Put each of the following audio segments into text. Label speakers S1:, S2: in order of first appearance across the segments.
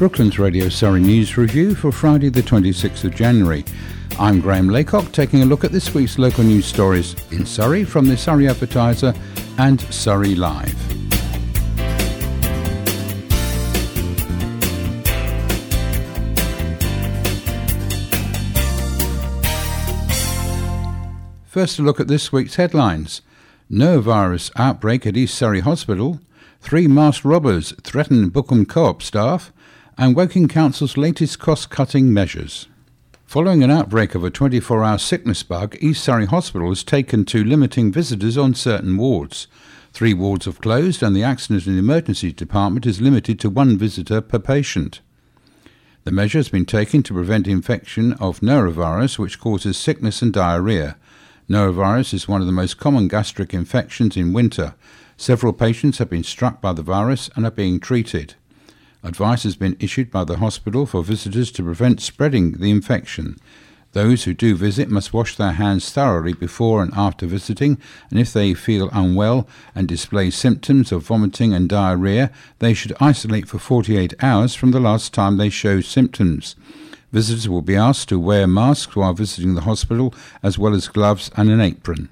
S1: Brooklands Radio Surrey News Review for Friday the 26th of January. I'm Graham Laycock taking a look at this week's local news stories in Surrey from the Surrey Advertiser and Surrey Live. First, a look at this week's headlines. Norovirus outbreak at East Surrey Hospital. Three masked robbers threaten Bookham Co-op staff and Woking Council's latest cost cutting measures. Following an outbreak of a 24 hour sickness bug, East Surrey Hospital has taken to limiting visitors on certain wards. Three wards have closed, and the Accident and Emergency Department is limited to one visitor per patient. The measure has been taken to prevent infection of norovirus, which causes sickness and diarrhea. Norovirus is one of the most common gastric infections in winter. Several patients have been struck by the virus and are being treated. Advice has been issued by the hospital for visitors to prevent spreading the infection. Those who do visit must wash their hands thoroughly before and after visiting, and if they feel unwell and display symptoms of vomiting and diarrhea, they should isolate for 48 hours from the last time they show symptoms. Visitors will be asked to wear masks while visiting the hospital, as well as gloves and an apron.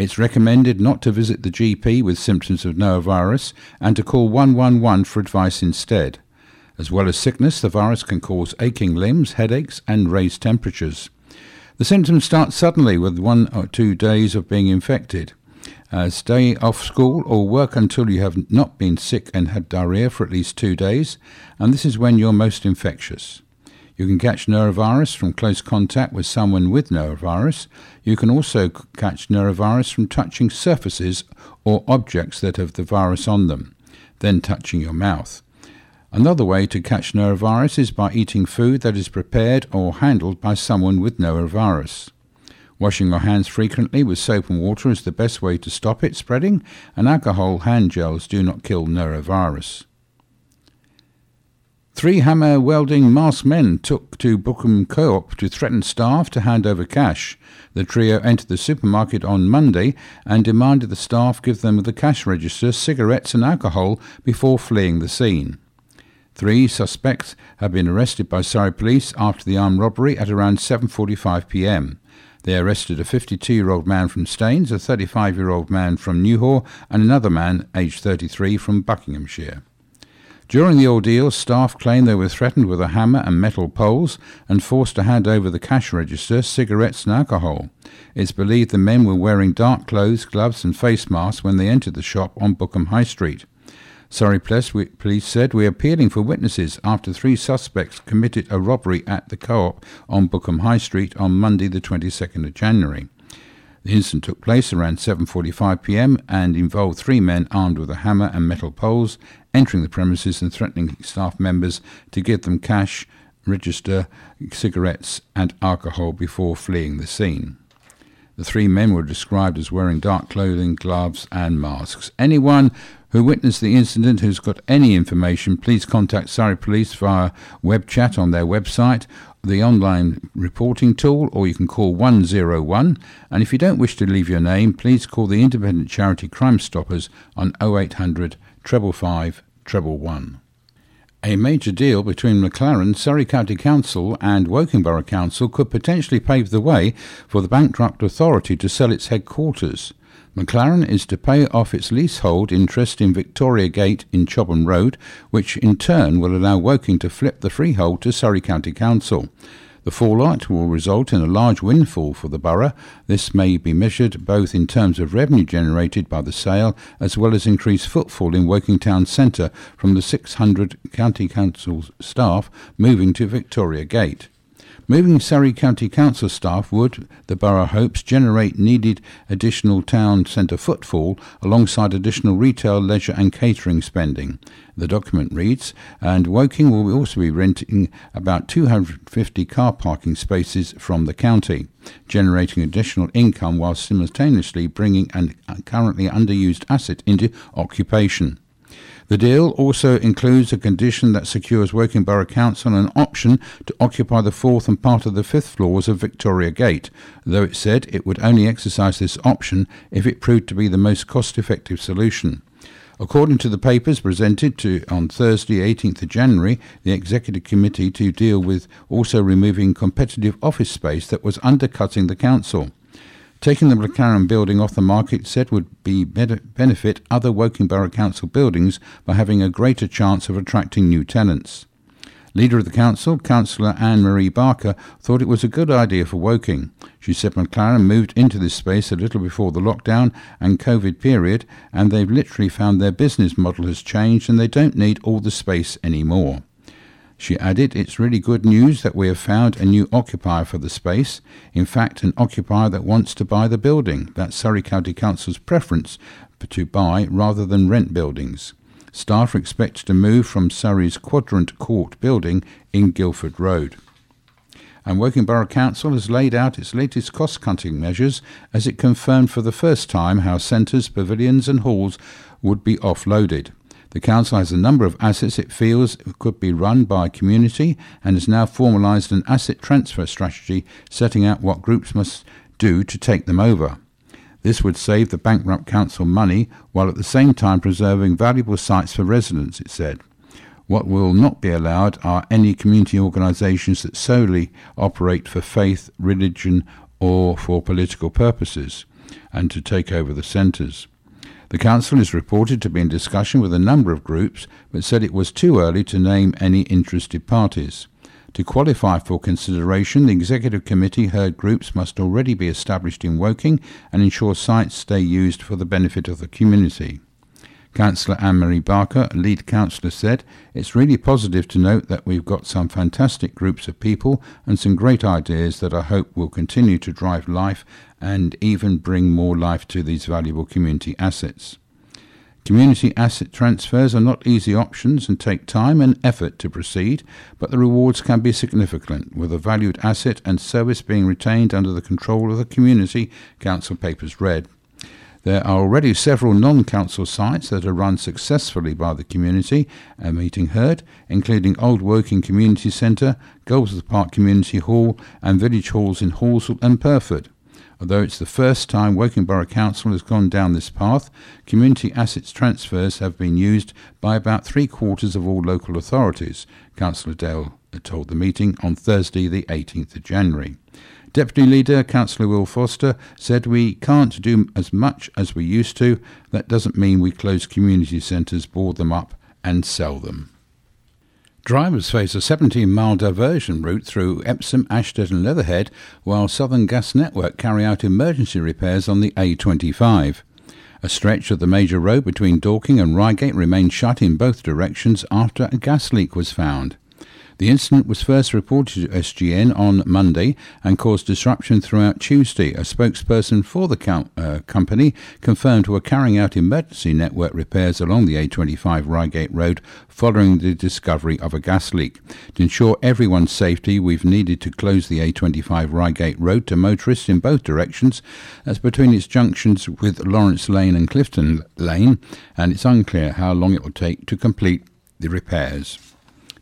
S1: It's recommended not to visit the GP with symptoms of norovirus and to call 111 for advice instead. As well as sickness, the virus can cause aching limbs, headaches, and raised temperatures. The symptoms start suddenly with one or two days of being infected. Uh, stay off school or work until you have not been sick and had diarrhea for at least two days, and this is when you're most infectious. You can catch norovirus from close contact with someone with norovirus. You can also catch norovirus from touching surfaces or objects that have the virus on them, then touching your mouth. Another way to catch norovirus is by eating food that is prepared or handled by someone with norovirus. Washing your hands frequently with soap and water is the best way to stop it spreading, and alcohol hand gels do not kill norovirus. Three hammer welding masked men took to Bookham Co-op to threaten staff to hand over cash. The trio entered the supermarket on Monday and demanded the staff give them the cash register, cigarettes and alcohol before fleeing the scene. Three suspects have been arrested by Surrey Police after the armed robbery at around 7:45 p.m. They arrested a 52-year-old man from Staines, a 35-year-old man from New Haw and another man, aged 33, from Buckinghamshire. During the ordeal, staff claimed they were threatened with a hammer and metal poles and forced to hand over the cash register, cigarettes, and alcohol. It's believed the men were wearing dark clothes, gloves, and face masks when they entered the shop on Bookham High Street. Surrey Police said we're appealing for witnesses after three suspects committed a robbery at the co-op on Bookham High Street on Monday the 22nd of January. The incident took place around 7:45 p.m. and involved three men armed with a hammer and metal poles entering the premises and threatening staff members to give them cash, register, cigarettes, and alcohol before fleeing the scene. The three men were described as wearing dark clothing, gloves, and masks. Anyone who witnessed the incident who's got any information, please contact Surrey Police via web chat on their website the online reporting tool, or you can call 101. And if you don't wish to leave your name, please call the independent charity Crime Stoppers on 0800 treble five treble one. A major deal between McLaren, Surrey County Council, and Woking Borough Council could potentially pave the way for the bankrupt authority to sell its headquarters. McLaren is to pay off its leasehold interest in Victoria Gate in Chobham Road, which in turn will allow Woking to flip the freehold to Surrey County Council. The fallout will result in a large windfall for the borough. This may be measured both in terms of revenue generated by the sale as well as increased footfall in Woking Town Centre from the 600 County Council staff moving to Victoria Gate. Moving Surrey County Council staff would, the borough hopes, generate needed additional town centre footfall alongside additional retail, leisure and catering spending. The document reads, and Woking will also be renting about 250 car parking spaces from the county, generating additional income while simultaneously bringing a uh, currently underused asset into occupation. The deal also includes a condition that secures Woking Borough Council an option to occupy the fourth and part of the fifth floors of Victoria Gate, though it said it would only exercise this option if it proved to be the most cost effective solution. According to the papers presented to on Thursday, 18th of January, the executive committee to deal with also removing competitive office space that was undercutting the council. Taking the McLaren building off the market said would be benefit other Woking Borough Council buildings by having a greater chance of attracting new tenants. Leader of the council, Councillor Anne Marie Barker, thought it was a good idea for Woking. She said McLaren moved into this space a little before the lockdown and COVID period, and they've literally found their business model has changed and they don't need all the space anymore. She added, It's really good news that we have found a new occupier for the space. In fact, an occupier that wants to buy the building. That's Surrey County Council's preference to buy rather than rent buildings. Staff are expected to move from Surrey's Quadrant Court building in Guildford Road. And Woking Borough Council has laid out its latest cost cutting measures as it confirmed for the first time how centres, pavilions, and halls would be offloaded. The council has a number of assets it feels could be run by a community and has now formalised an asset transfer strategy setting out what groups must do to take them over. This would save the bankrupt council money while at the same time preserving valuable sites for residents, it said. What will not be allowed are any community organisations that solely operate for faith, religion, or for political purposes, and to take over the centres. The council is reported to be in discussion with a number of groups, but said it was too early to name any interested parties. To qualify for consideration, the Executive Committee heard groups must already be established in Woking and ensure sites stay used for the benefit of the community. Councillor Anne-Marie Barker, lead councillor, said, It's really positive to note that we've got some fantastic groups of people and some great ideas that I hope will continue to drive life and even bring more life to these valuable community assets. Community asset transfers are not easy options and take time and effort to proceed, but the rewards can be significant, with a valued asset and service being retained under the control of the community, Council Papers read. There are already several non council sites that are run successfully by the community, a meeting heard, including Old Woking Community Centre, Goldsworth Park Community Hall, and village halls in Horsell and Pyrford. Although it's the first time Woking Borough Council has gone down this path, community assets transfers have been used by about three quarters of all local authorities, Councillor Dale told the meeting on Thursday, the 18th of January. Deputy Leader Councillor Will Foster said we can't do as much as we used to. That doesn't mean we close community centres, board them up, and sell them. Drivers face a 17 mile diversion route through Epsom, Ashtead, and Leatherhead, while Southern Gas Network carry out emergency repairs on the A25. A stretch of the major road between Dorking and Reigate remained shut in both directions after a gas leak was found. The incident was first reported to SGN on Monday and caused disruption throughout Tuesday. A spokesperson for the com- uh, company confirmed we're carrying out emergency network repairs along the A25 Reigate Road following the discovery of a gas leak. To ensure everyone's safety, we've needed to close the A25 Reigate Road to motorists in both directions, as between its junctions with Lawrence Lane and Clifton Lane, and it's unclear how long it will take to complete the repairs.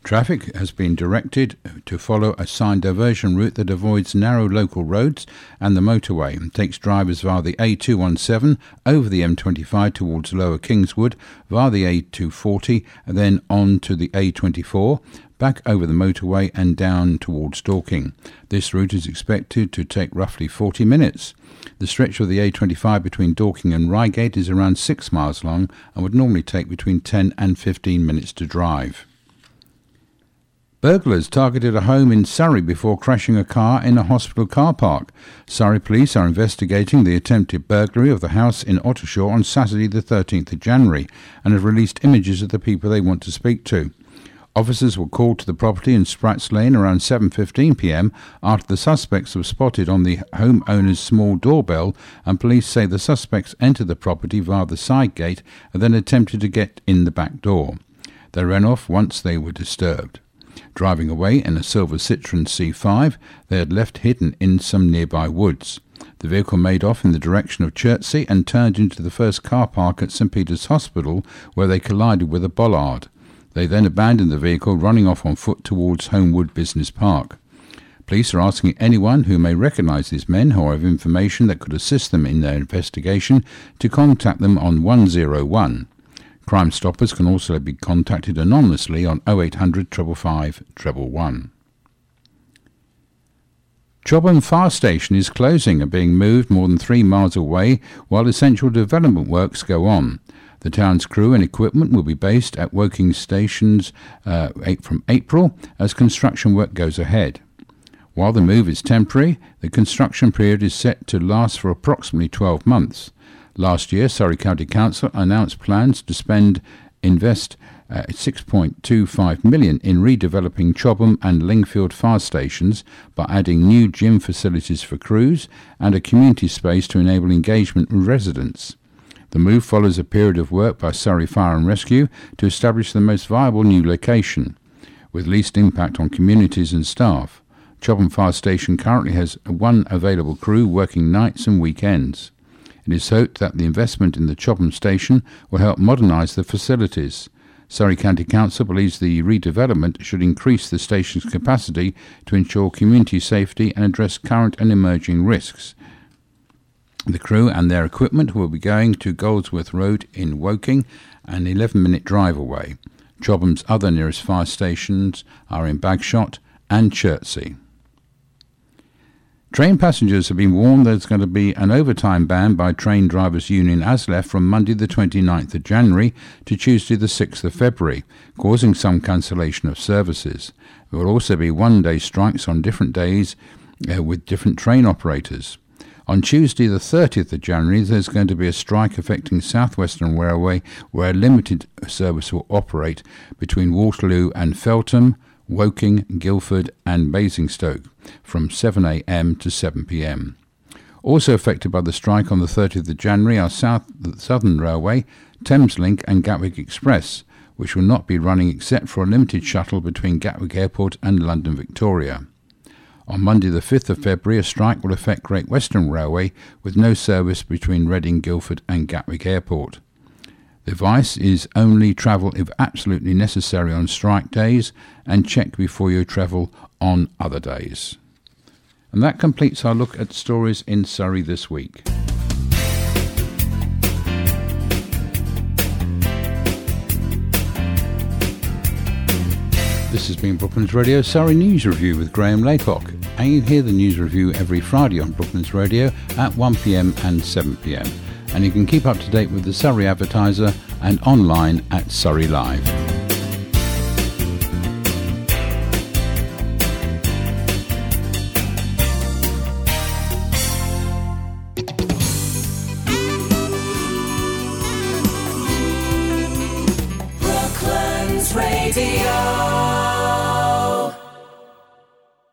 S1: Traffic has been directed to follow a signed diversion route that avoids narrow local roads and the motorway and takes drivers via the A217 over the M25 towards Lower Kingswood, via the A240, and then on to the A24, back over the motorway and down towards Dorking. This route is expected to take roughly 40 minutes. The stretch of the A25 between Dorking and Reigate is around 6 miles long and would normally take between 10 and 15 minutes to drive. Burglars targeted a home in Surrey before crashing a car in a hospital car park. Surrey police are investigating the attempted burglary of the house in Ottershaw on Saturday, the 13th of January, and have released images of the people they want to speak to. Officers were called to the property in Spratts Lane around 7:15 p.m. after the suspects were spotted on the homeowner's small doorbell, and police say the suspects entered the property via the side gate and then attempted to get in the back door. They ran off once they were disturbed. Driving away in a silver Citroen C5, they had left hidden in some nearby woods. The vehicle made off in the direction of Chertsey and turned into the first car park at St Peter's Hospital, where they collided with a bollard. They then abandoned the vehicle, running off on foot towards Homewood Business Park. Police are asking anyone who may recognise these men or have information that could assist them in their investigation to contact them on 101. Crime Stoppers can also be contacted anonymously on 0800 555 111. Chobham Fire Station is closing and being moved more than three miles away while essential development works go on. The town's crew and equipment will be based at Woking stations uh, from April as construction work goes ahead. While the move is temporary, the construction period is set to last for approximately 12 months. Last year, Surrey County Council announced plans to spend invest uh, 6.25 million in redeveloping Chobham and Lingfield fire stations by adding new gym facilities for crews and a community space to enable engagement with residents. The move follows a period of work by Surrey Fire and Rescue to establish the most viable new location, with least impact on communities and staff. Chobham Fire Station currently has one available crew working nights and weekends. It is hoped that the investment in the Chobham station will help modernise the facilities. Surrey County Council believes the redevelopment should increase the station's mm-hmm. capacity to ensure community safety and address current and emerging risks. The crew and their equipment will be going to Goldsworth Road in Woking, an 11 minute drive away. Chobham's other nearest fire stations are in Bagshot and Chertsey. Train passengers have been warned there's going to be an overtime ban by Train Drivers Union ASLEF from Monday the 29th of January to Tuesday the 6th of February, causing some cancellation of services. There will also be one day strikes on different days uh, with different train operators. On Tuesday, the 30th of January, there's going to be a strike affecting South Western Railway where limited service will operate between Waterloo and Feltham, Woking, Guildford, and Basingstoke from 7am to 7pm. Also affected by the strike on the 30th of January are South, the Southern Railway, Thameslink, and Gatwick Express, which will not be running except for a limited shuttle between Gatwick Airport and London Victoria. On Monday, the 5th of February, a strike will affect Great Western Railway with no service between Reading, Guildford, and Gatwick Airport. The advice is only travel if absolutely necessary on strike days and check before you travel on other days. And that completes our look at stories in Surrey this week. This has been Brooklands Radio Surrey News Review with Graham Laycock, and you hear the news review every Friday on Brooklands Radio at 1pm and 7pm and you can keep up to date with the Surrey Advertiser and online at Surrey Live.